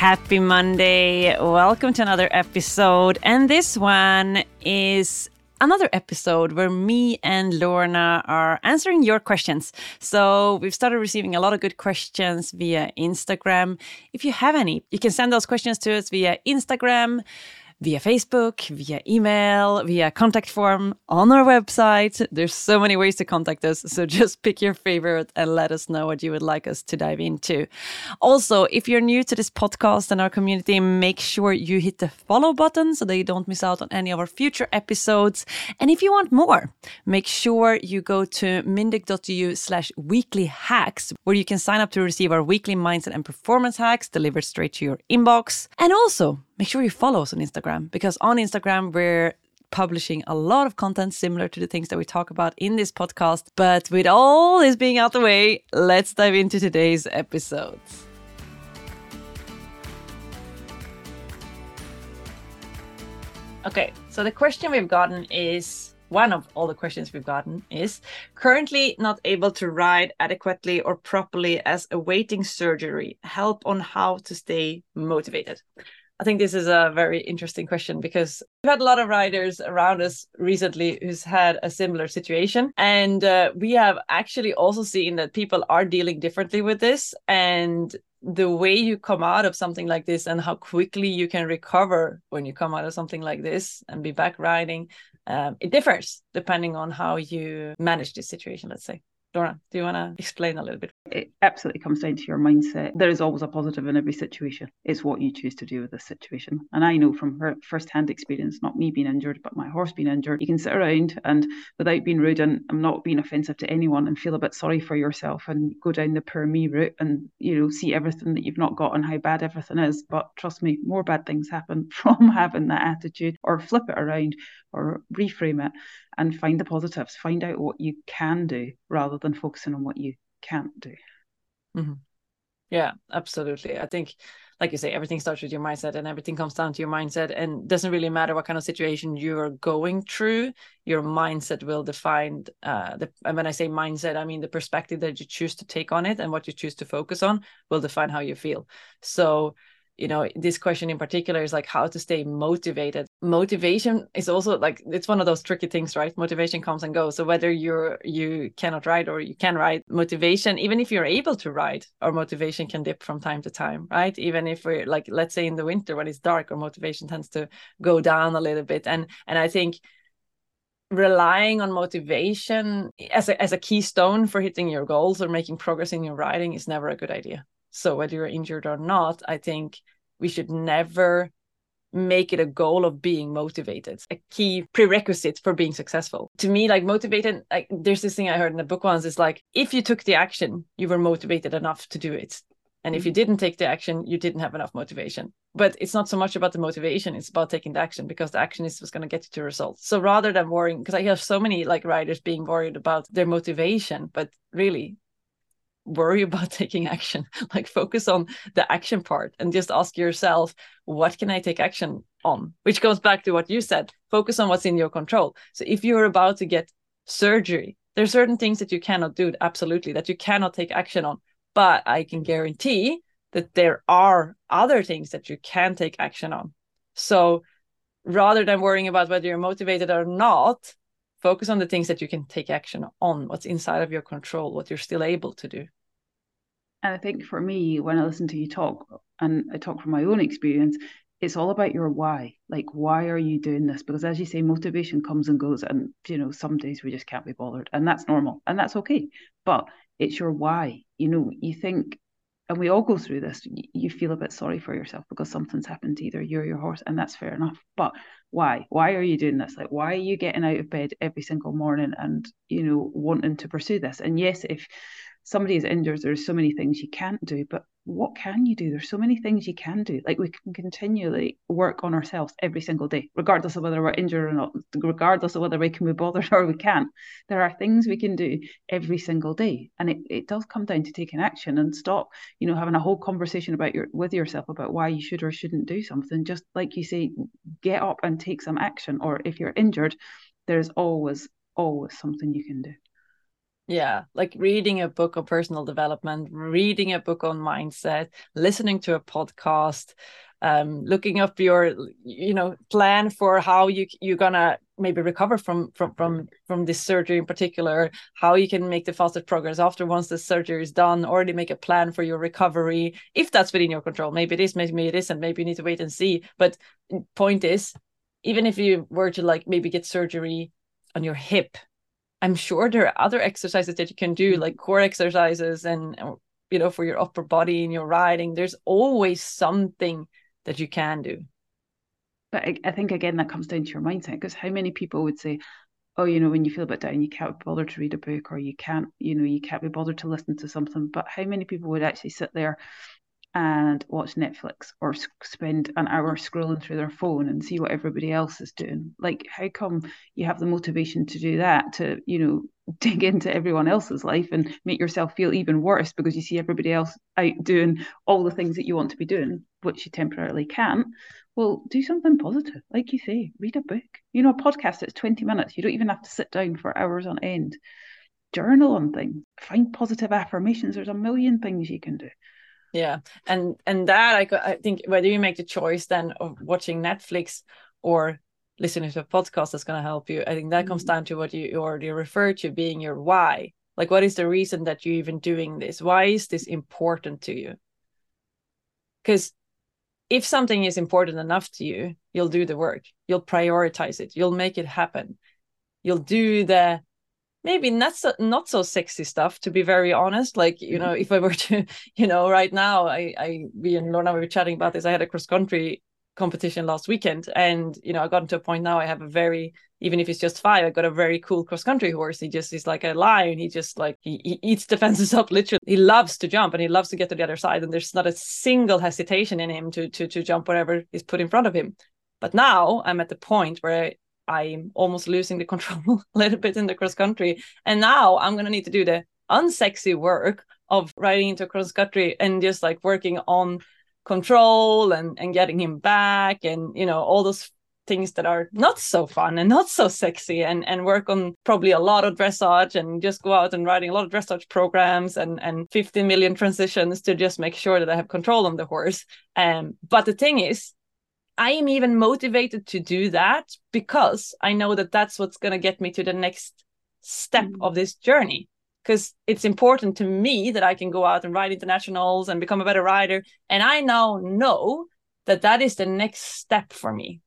Happy Monday. Welcome to another episode. And this one is another episode where me and Lorna are answering your questions. So we've started receiving a lot of good questions via Instagram. If you have any, you can send those questions to us via Instagram via Facebook, via email, via contact form on our website. There's so many ways to contact us. So just pick your favorite and let us know what you would like us to dive into. Also, if you're new to this podcast and our community, make sure you hit the follow button so that you don't miss out on any of our future episodes. And if you want more, make sure you go to mindeq.eu slash weekly hacks, where you can sign up to receive our weekly mindset and performance hacks delivered straight to your inbox. And also, make sure you follow us on Instagram because on Instagram, we're publishing a lot of content similar to the things that we talk about in this podcast. But with all this being out the way, let's dive into today's episodes. Okay, so the question we've gotten is one of all the questions we've gotten is currently not able to ride adequately or properly as awaiting surgery. Help on how to stay motivated. I think this is a very interesting question because we've had a lot of riders around us recently who's had a similar situation. And uh, we have actually also seen that people are dealing differently with this. And the way you come out of something like this and how quickly you can recover when you come out of something like this and be back riding, um, it differs depending on how you manage this situation, let's say. Lorna, do you want to explain a little bit? It absolutely comes down to your mindset. There is always a positive in every situation. It's what you choose to do with this situation. And I know from her first-hand experience, not me being injured, but my horse being injured, you can sit around and without being rude and I'm not being offensive to anyone and feel a bit sorry for yourself and go down the poor me route and, you know, see everything that you've not got and how bad everything is. But trust me, more bad things happen from having that attitude or flip it around or reframe it and find the positives, find out what you can do rather than focusing on what you can't do. Mm-hmm. Yeah, absolutely. I think, like you say, everything starts with your mindset and everything comes down to your mindset. And doesn't really matter what kind of situation you're going through, your mindset will define uh, the. And when I say mindset, I mean the perspective that you choose to take on it and what you choose to focus on will define how you feel. So you know this question in particular is like how to stay motivated. Motivation is also like it's one of those tricky things right? Motivation comes and goes. So whether you're you cannot ride or you can ride motivation even if you're able to ride our motivation can dip from time to time right? Even if we're like let's say in the winter when it's dark our motivation tends to go down a little bit. And and i think relying on motivation as a, as a keystone for hitting your goals or making progress in your riding is never a good idea so whether you're injured or not, I think we should never make it a goal of being motivated a key prerequisite for being successful. To me like motivated like there's this thing i heard in the book once is like if you took the action you were motivated enough to do it. And if you mm-hmm. didn't take the action you didn't have enough motivation. But it's not so much about the motivation it's about taking the action because the action is what's going to get you to results. So rather than worrying because i hear so many like riders being worried about their motivation but really worry about taking action like focus on the action part and just ask yourself what can i take action on? Which goes back to what you said focus on what's in your control. So if you're about to get surgery there's certain things that you cannot do absolutely that you cannot take action on. But i can guarantee that there are other things that you can take action on. So rather than worrying about whether you're motivated or not focus on the things that you can take action on what's inside of your control what you're still able to do. And i think for me when i listen to you talk and i talk from my own experience it's all about your why. Like why are you doing this? Because as you say motivation comes and goes and you know some days we just can't be bothered and that's normal and that's okay. But it's your why. You know you think and we all go through this you feel a bit sorry for yourself because something's happened to either you or your horse and that's fair enough. But why? Why are you doing this? Like why are you getting out of bed every single morning and you know wanting to pursue this? And yes if somebody is injured, there's so many things you can't do, but what can you do? There's so many things you can do. Like we can continually work on ourselves every single day, regardless of whether we're injured or not, regardless of whether we can be bothered or we can't. There are things we can do every single day. And it, it does come down to taking action and stop, you know, having a whole conversation about your with yourself about why you should or shouldn't do something. Just like you say, get up and take some action. Or if you're injured, there's always, always something you can do yeah like reading a book on personal development reading a book on mindset listening to a podcast um, looking up your you know plan for how you you're gonna maybe recover from from from from this surgery in particular how you can make the fastest progress after once the surgery is done already make a plan for your recovery if that's within your control. Maybe it is maybe it isn't. Maybe you need to wait and see. But point is even if you were to like maybe get surgery on your hip I'm sure there are other exercises that you can do, mm-hmm. like core exercises and uh, you know for your upper body and your riding. There's always something that you can do. But I, I think again that comes down to your mindset because how many people would say, oh, you know, when you feel a bit down, you can't be bothered to read a book or you can't, you know, you can't be bothered to listen to something. But how many people would actually sit there and watch Netflix or spend an hour scrolling through their phone and see what everybody else is doing. Like, how come you have the motivation to do that to, you know, dig into everyone else's life and make yourself feel even worse because you see everybody else out doing all the things that you want to be doing, which you temporarily can't? Well, do something positive. Like you say, read a book. You know, a podcast that's 20 minutes. You don't even have to sit down for hours on end. Journal on things. Find positive affirmations. There's a million things you can do yeah. And and that I, I think whether you make the choice then of watching netflix or listening to a podcast that's going to help you i think that mm-hmm. comes down to what you already referred to being your why. Like what is the reason that you're even doing this? Why is this important to you? Because if something is important enough to you you'll do the work. You'll prioritize it. You'll make it happen. You'll do the maybe not so not so sexy stuff to be very honest. Like you know if i were to you know right now i i we and lorna we were chatting about this. I had a cross country competition last weekend and you know i got to a point now i have a very even if it's just five i got a very cool cross country horse. He just is like a lion. He just like he, he eats the fences up literally. He loves to jump and he loves to get to the other side and there's not a single hesitation in him to to to jump whatever is put in front of him. But now i'm at the point where I'm almost losing the control a little bit in the cross country. And now I'm going to need to do the unsexy work of riding into cross country and just like working on control and, and getting him back and, you know, all those things that are not so fun and not so sexy and and work on probably a lot of dressage and just go out and riding a lot of dressage programs and and 15 million transitions to just make sure that I have control on the horse. Um, but the thing is, I am even motivated to do that because I know that that's what's going to get me to the next step mm. of this journey. Because it's important to me that I can go out and ride internationals and become a better rider. And I now know that that is the next step for me.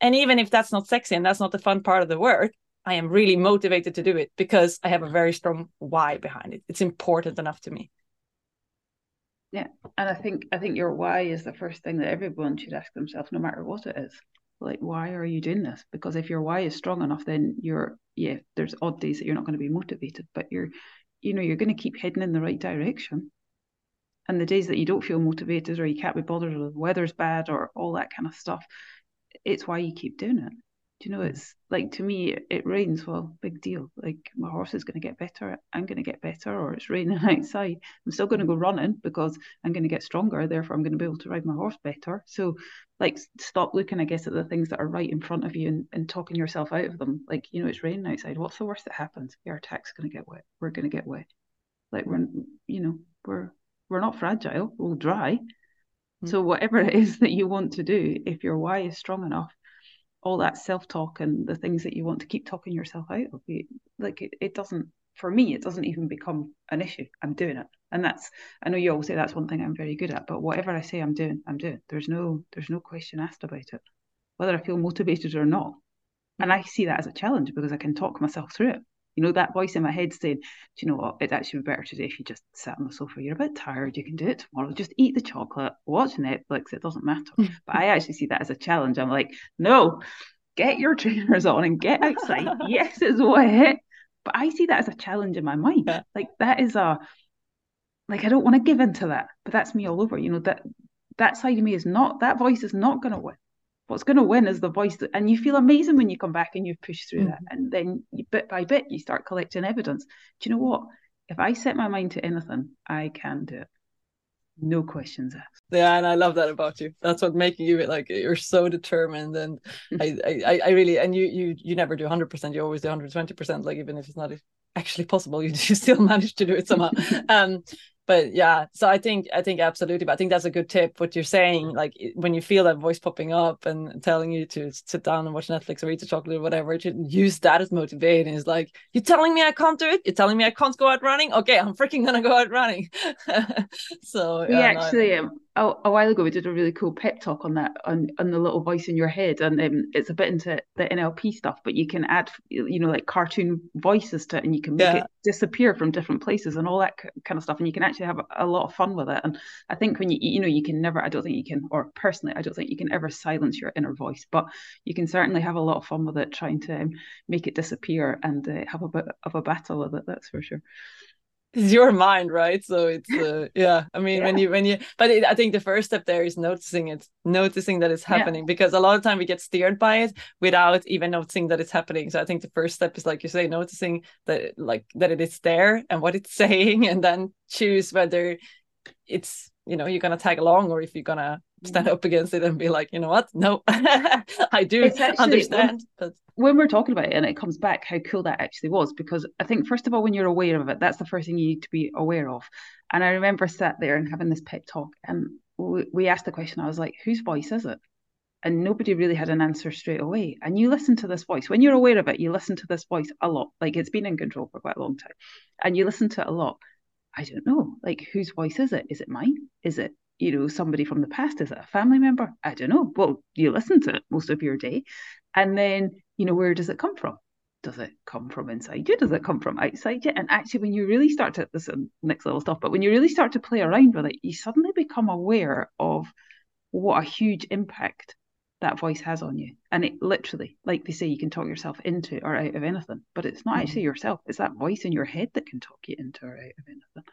And even if that's not sexy and that's not the fun part of the work, I am really motivated to do it because I have a very strong why behind it. It's important enough to me. Yeah, and I think I think your why is the first thing that everyone should ask themselves, no matter what it is. Like, why are you doing this? Because if your why is strong enough, then you're yeah. There's odd days that you're not going to be motivated, but you're, you know, you're going to keep heading in the right direction. And the days that you don't feel motivated or you can't be bothered or the weather's bad or all that kind of stuff, it's why you keep doing it do you know it's like to me it rains well big deal. Like my horse is going to get better i'm going to get better or it's raining outside. I'm still going to go running because i'm going to get stronger therefore i'm going to be able to ride my horse better. So like stop looking i guess at the things that are right in front of you and, and talking yourself out of them. Like you know it's raining outside. What's the worst that happens? Our tack's going to get wet. We're going to get wet. Like we're you know we're we're not fragile. We'll dry. Mm-hmm. so whatever it is that you want to do if your why is strong enough all that self-talk and the things that you want to keep talking yourself out of like it, it doesn't for me it doesn't even become an issue. I'm doing it. And that's i know you all say that's one thing i'm very good at but whatever i say i'm doing i'm doing. There's no there's no question asked about it whether i feel motivated or not. And mm. i see that as a challenge because i can talk myself through it you know, that voice in my head saying, Do you know what? It'd actually be better today if you just sat on the sofa. You're a bit tired. You can do it tomorrow. Just eat the chocolate, watch Netflix. It doesn't matter. but I actually see that as a challenge. I'm like, No, get your trainers on and get outside. yes, it's wet. But I see that as a challenge in my mind. Yeah. Like that is a like I don't want to give into that, but that's me all over. You know that that side of me is not that voice is not going to win. What's going to win is the voice, that, and you feel amazing when you come back and you've pushed through mm. that, and then you, bit by bit you start collecting evidence. Do you know what? If I set my mind to anything, I can do it. No questions asked. Yeah, and I love that about you. That's what making you like you're so determined, and I, I, I really, and you, you, you never do 100. percent You always do 120 percent. Like even if it's not actually possible, you, you still manage to do it somehow. um, but yeah so i think i think absolutely but i think that's a good tip what you're saying like when you feel that voice popping up and telling you to sit down and watch netflix or eat a chocolate or whatever to use that as motivating is like you're telling me i can't do it? You're telling me i can't go out running? Okay i'm freaking gonna go out running. So we yeah, actually no, um, a, a, while ago we did a really cool pep talk on that on, on the little voice in your head and um, it's a bit into the nlp stuff but you can add you know like cartoon voices to it and you can make yeah. it disappear from different places and all that kind of stuff and you can actually have a, a, lot of fun with it and i think when you you know you can never i don't think you can or personally i don't think you can ever silence your inner voice but you can certainly have a lot of fun with it trying to um, make it disappear and uh, have a bit of a battle with it that's for sure it's your mind right so it's uh, yeah i mean yeah. when you when you but it, i think the first step there is noticing it noticing that it's happening yeah. because a lot of time we get steered by it without even noticing that it's happening so i think the first step is like you say noticing that like that it is there and what it's saying and then choose whether it's you know you're gonna tag along or if you're gonna stand up against it and be like you know what? No i do actually, understand but when we're talking about it and it comes back how cool that actually was because i think first of all when you're aware of it that's the first thing you need to be aware of. And i remember sat there and having this pep talk and we, we asked the question i was like whose voice is it? And nobody really had an answer straight away. And you listen to this voice. When you're aware of it you listen to this voice a lot. Like it's been in control for quite a long time. And you listen to it a lot. I don't know. Like whose voice is it? Is it mine? Is it you know somebody from the past is it a family member i don't know well you listen to it most of your day and then you know, where does it come from? Does it come from inside you? Does it come from outside you? And actually, when you really start to this next level stuff, but when you really start to play around with it, you suddenly become aware of what a huge impact that voice has on you. And it literally, like they say, you can talk yourself into or out of anything, but it's not actually mm-hmm. yourself. It's that voice in your head that can talk you into or out of anything.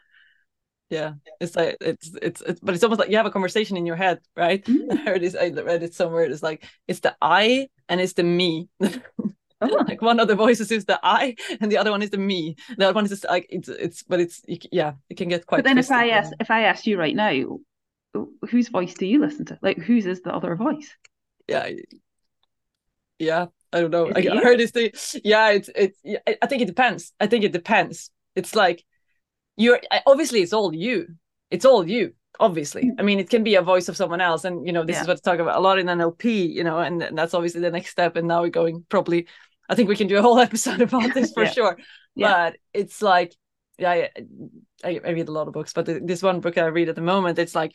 Yeah, it's like it's, it's it's but it's almost like you have a conversation in your head, right? Mm. I heard this, I read it somewhere. It's like it's the I and it's the me. Oh. like one of the voices is the I, and the other one is the me. The other one is just like it's it's, but it's yeah, it can get quite. But then if I ask if I ask you right now, whose voice do you listen to? Like whose is the other voice? Yeah, yeah. I don't know. I, I heard this thing. Yeah, it's it's. I think it depends. I think it depends. It's like you're obviously it's all you. It's all you obviously mm. i mean it can be a voice of someone else and you know this yeah. is what to talk about a lot in nlp you know and, and, that's obviously the next step and now we're going probably i think we can do a whole episode about this for yeah. sure yeah. but it's like yeah I, I, read a lot of books but the, this one book i read at the moment it's like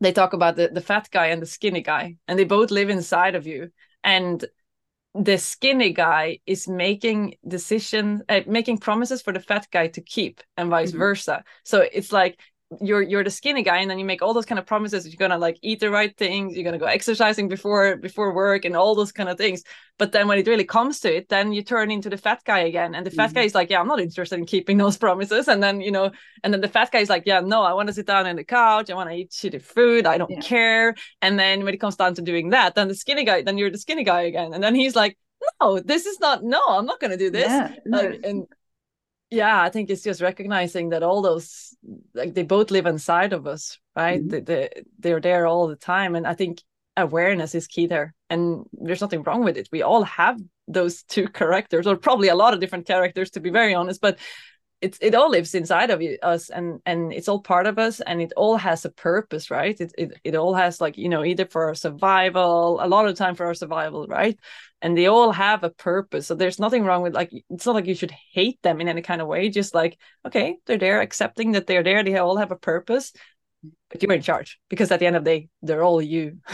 they talk about the, the fat guy and the skinny guy and they both live inside of you and the skinny guy is making decisions uh, making promises for the fat guy to keep and vice mm-hmm. versa so it's like you're you're the skinny guy and then you make all those kind of promises you're gonna like eat the right things you're gonna go exercising before before work and all those kind of things. But then when it really comes to it then you turn into the fat guy again and the fat mm-hmm. guy is like yeah i'm not interested in keeping those promises. And then you know and then the fat guy is like yeah no i want to sit down on the couch i want to eat shitty food i don't yeah. care. And then when it comes down to doing that then the skinny guy then you're the skinny guy again. And then he's like no this is not no i'm not gonna do this. Yeah, like, and yeah i think it's just recognizing that all those like they both live inside of us right? Mm-hmm. they, they, they're there all the time and i think awareness is key there and there's nothing wrong with it. We all have those two characters or probably a lot of different characters to be very honest but it's it all lives inside of us and and it's all part of us and it all has a purpose right? It, it it all has like you know either for our survival a lot of time for our survival right and they all have a purpose. So there's nothing wrong with like it's not like you should hate them in any kind of way just like okay they're there accepting that they're there they all have a purpose but you're in charge because at the end of the day they're all you.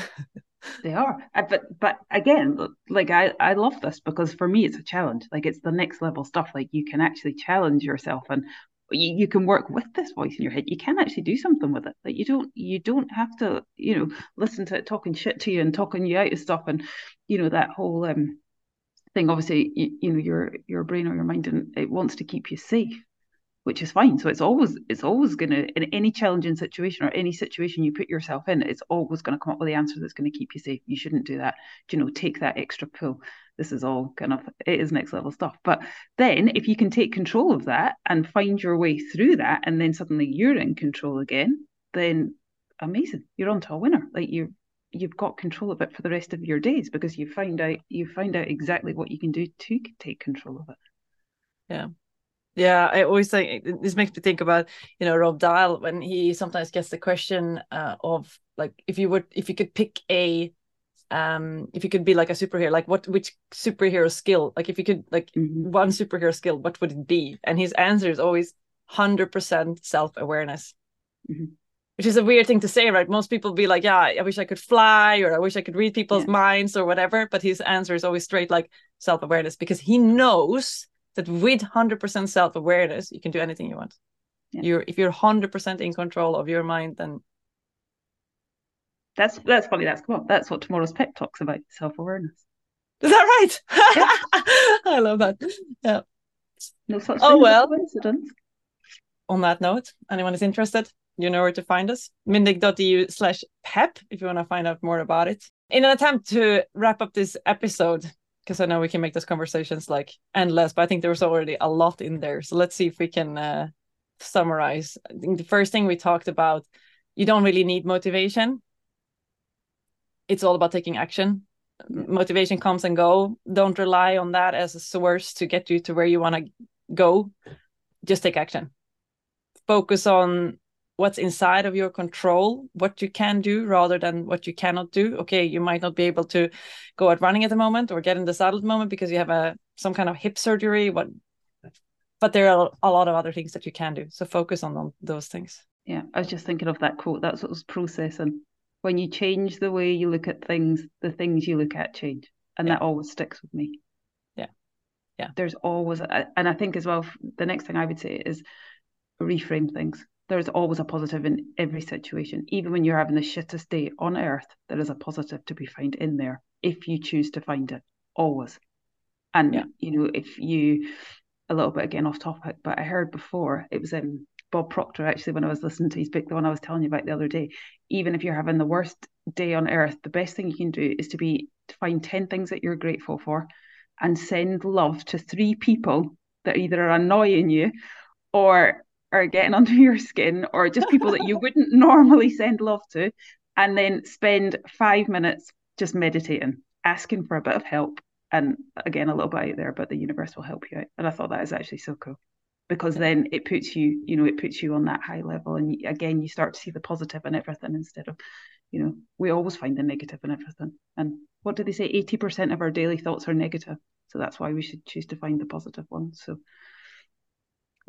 They are. But but again like i i love this because for me it's a challenge. Like it's the next level stuff. Like you can actually challenge yourself and you, you can work with this voice in your head. You can actually do something with it. Like you don't you don't have to you know listen to it talking shit to you and talking you out of stuff and you know that whole um thing obviously you, you know your your brain or your mind and it wants to keep you safe which is fine. So it's always it's always going to in any challenging situation or any situation you put yourself in, it's always going to come up with the answer that's going to keep you safe. You shouldn't do that. You know, take that extra pull. This is all kind of it is next level stuff. But then if you can take control of that and find your way through that, and then suddenly you're in control again, then amazing. You're on to a winner. Like you you've got control of it for the rest of your days because you find out you find out exactly what you can do to take control of it. Yeah. Yeah, I always think this makes me think about you know Rob Dial when he sometimes gets the question uh, of like if you would if you could pick a um if you could be like a superhero like what which superhero skill like if you could like mm-hmm. one superhero skill what would it be and his answer is always 100% self-awareness mm-hmm. Which is a weird thing to say right? Most people be like yeah i wish i could fly or i wish i could read people's yeah. minds or whatever but his answer is always straight like self-awareness because he knows that with 100% self-awareness you can do anything you want. Yeah. you're if you're 100% in control of your mind then that's that's funny that's come up that's what tomorrow's pep talks about self-awareness. Is that right? Yeah. i love that. Yeah. No oh well. on that note anyone is interested you know where to find us mindeq.eu slash pep if you want to find out more about it in an attempt to wrap up this episode because I know we can make those conversations like endless, but I think there was already a lot in there. So let's see if we can uh, summarize. I think the first thing we talked about, you don't really need motivation. It's all about taking action. Motivation comes and go. Don't rely on that as a source to get you to where you want to go. Just take action. Focus on what's inside of your control, what you can do rather than what you cannot do. Okay, you might not be able to go out running at the moment or get in the saddle at the moment because you have a some kind of hip surgery. What, but there are a lot of other things that you can do. So focus on, those things. Yeah, I was just thinking of that quote. That's what was processing. When you change the way you look at things, the things you look at change, and yeah. that always sticks with me. Yeah, yeah. There's always, and I think as well, the next thing I would say is reframe things there's always a positive in every situation. Even when you're having the shittest day on earth, there is a positive to be found in there if you choose to find it. Always. And yeah. you know, if you a little bit again off topic, but I heard before it was um Bob Proctor actually when I was listening to his book, the one I was telling you about the other day. Even if you're having the worst day on earth, the best thing you can do is to be to find 10 things that you're grateful for and send love to three people that either are annoying you or are getting under your skin or just people that you wouldn't normally send love to and then spend five minutes just meditating asking for a bit of help. And again a little bit out there but the universe will help you out. And i thought that is actually so cool because then it puts you you know it puts you on that high level and again you start to see the positive in everything instead of you know we always find the negative in everything. And what do they say? 80% of our daily thoughts are negative. So that's why we should choose to find the positive ones. So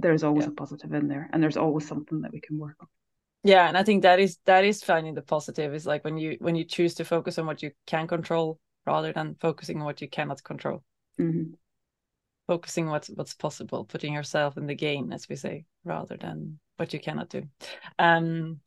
there's always yeah. a positive in there and there's always something that we can work on yeah and i think that is that is finding the positive is like when you when you choose to focus on what you can control rather than focusing on what you cannot control mm-hmm. focusing what's what's possible putting yourself in the game as we say rather than what you cannot do um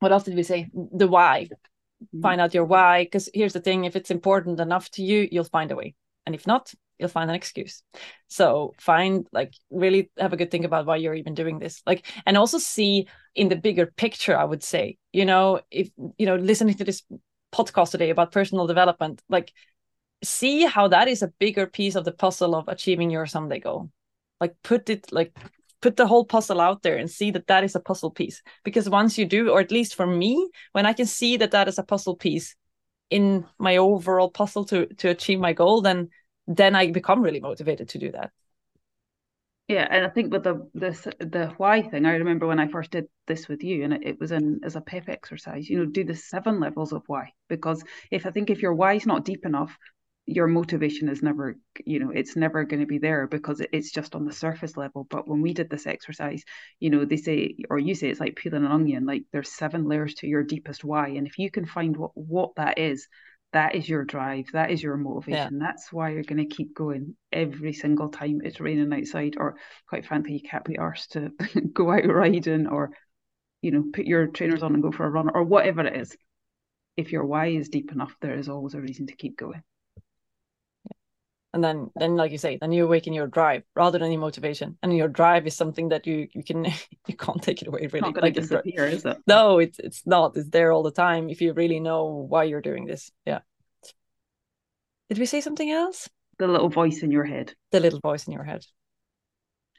what else did we say the why mm-hmm. find out your why because here's the thing if it's important enough to you you'll find a way and if not you'll find an excuse. So find like really have a good think about why you're even doing this. Like and also see in the bigger picture i would say you know if you know listening to this podcast today about personal development like see how that is a bigger piece of the puzzle of achieving your someday goal. Like put it like put the whole puzzle out there and see that that is a puzzle piece. Because once you do or at least for me when i can see that that is a puzzle piece in my overall puzzle to to achieve my goal then then I become really motivated to do that. Yeah, and I think with the this the why thing, I remember when I first did this with you, and it, it was in as a pep exercise. You know, do the seven levels of why, because if I think if your why is not deep enough, your motivation is never, you know, it's never going to be there because it's just on the surface level. But when we did this exercise, you know, they say, or you say, it's like peeling an onion. Like there's seven layers to your deepest why, and if you can find what what that is, that is your drive that is your motivation. Yeah. that's why you're going to keep going every single time it's raining outside or quite frankly you can't be arsed to go out riding or you know put your trainers on and go for a run or whatever it is. If your why is deep enough there is always a reason to keep going and then then like you say then you awaken your drive rather than your motivation. And your drive is something that you you can you can't take it away really. not going to disappear is it? No it's it's not. It's there all the time if you really know why you're doing this. Yeah. Did we say something else? The little voice in your head. The little voice in your head.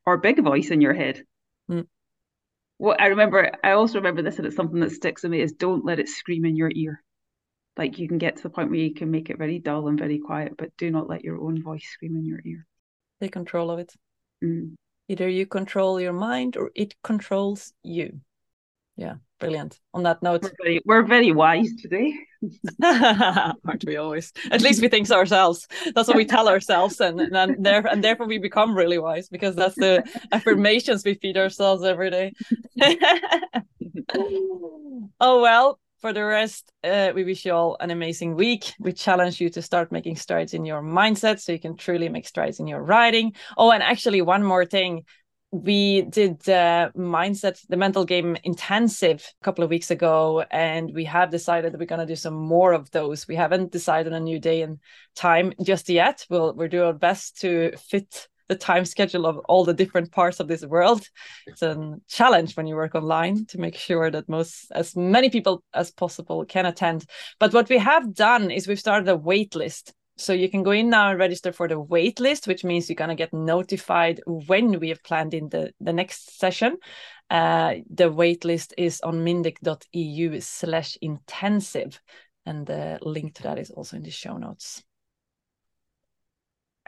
Or big voice in your head. Mm. well i remember i also remember this and it's something that sticks with me is don't let it scream in your ear like you can get to the point where you can make it very dull and very quiet, but do not let your own voice scream in your ear. Take control of it. Mm. Either you control your mind or it controls you. Yeah, brilliant. On that note, we're very, we're very wise today. Aren't we always? At least we think so ourselves. That's what we tell ourselves, and and, there, and therefore we become really wise because that's the affirmations we feed ourselves every day. oh well, for the rest, uh, we wish you all an amazing week. We challenge you to start making strides in your mindset so you can truly make strides in your writing. Oh, and actually, one more thing. We did uh, mindset, the mental game intensive a couple of weeks ago, and we have decided that we're going to do some more of those. We haven't decided a new day and time just yet. We'll we'll do our best to fit the time schedule of all the different parts of this world. It's a challenge when you work online to make sure that most as many people as possible can attend. But what we have done is we've started a wait list. So you can go in now and register for the wait list, which means you're gonna get notified when we have planned in the, the next session. Uh, the wait list is on mindeq.eu slash intensive. And the link to that is also in the show notes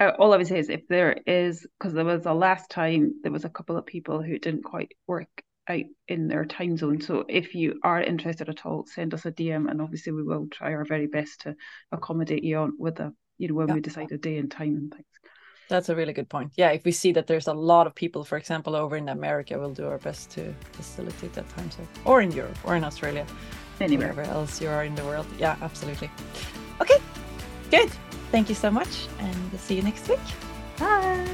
Uh, all I would say is if there is, because there was a last time there was a couple of people who didn't quite work out in their time zone. So if you are interested at all, send us a DM, and obviously we will try our very best to accommodate you on with a you know when yeah. we decide a day and time and things. That's a really good point. Yeah, if we see that there's a lot of people, for example, over in America, we'll do our best to facilitate that time zone, or in Europe, or in Australia, anywhere wherever else you are in the world. Yeah, absolutely. Okay, good. Thank you so much and see you next week. Bye.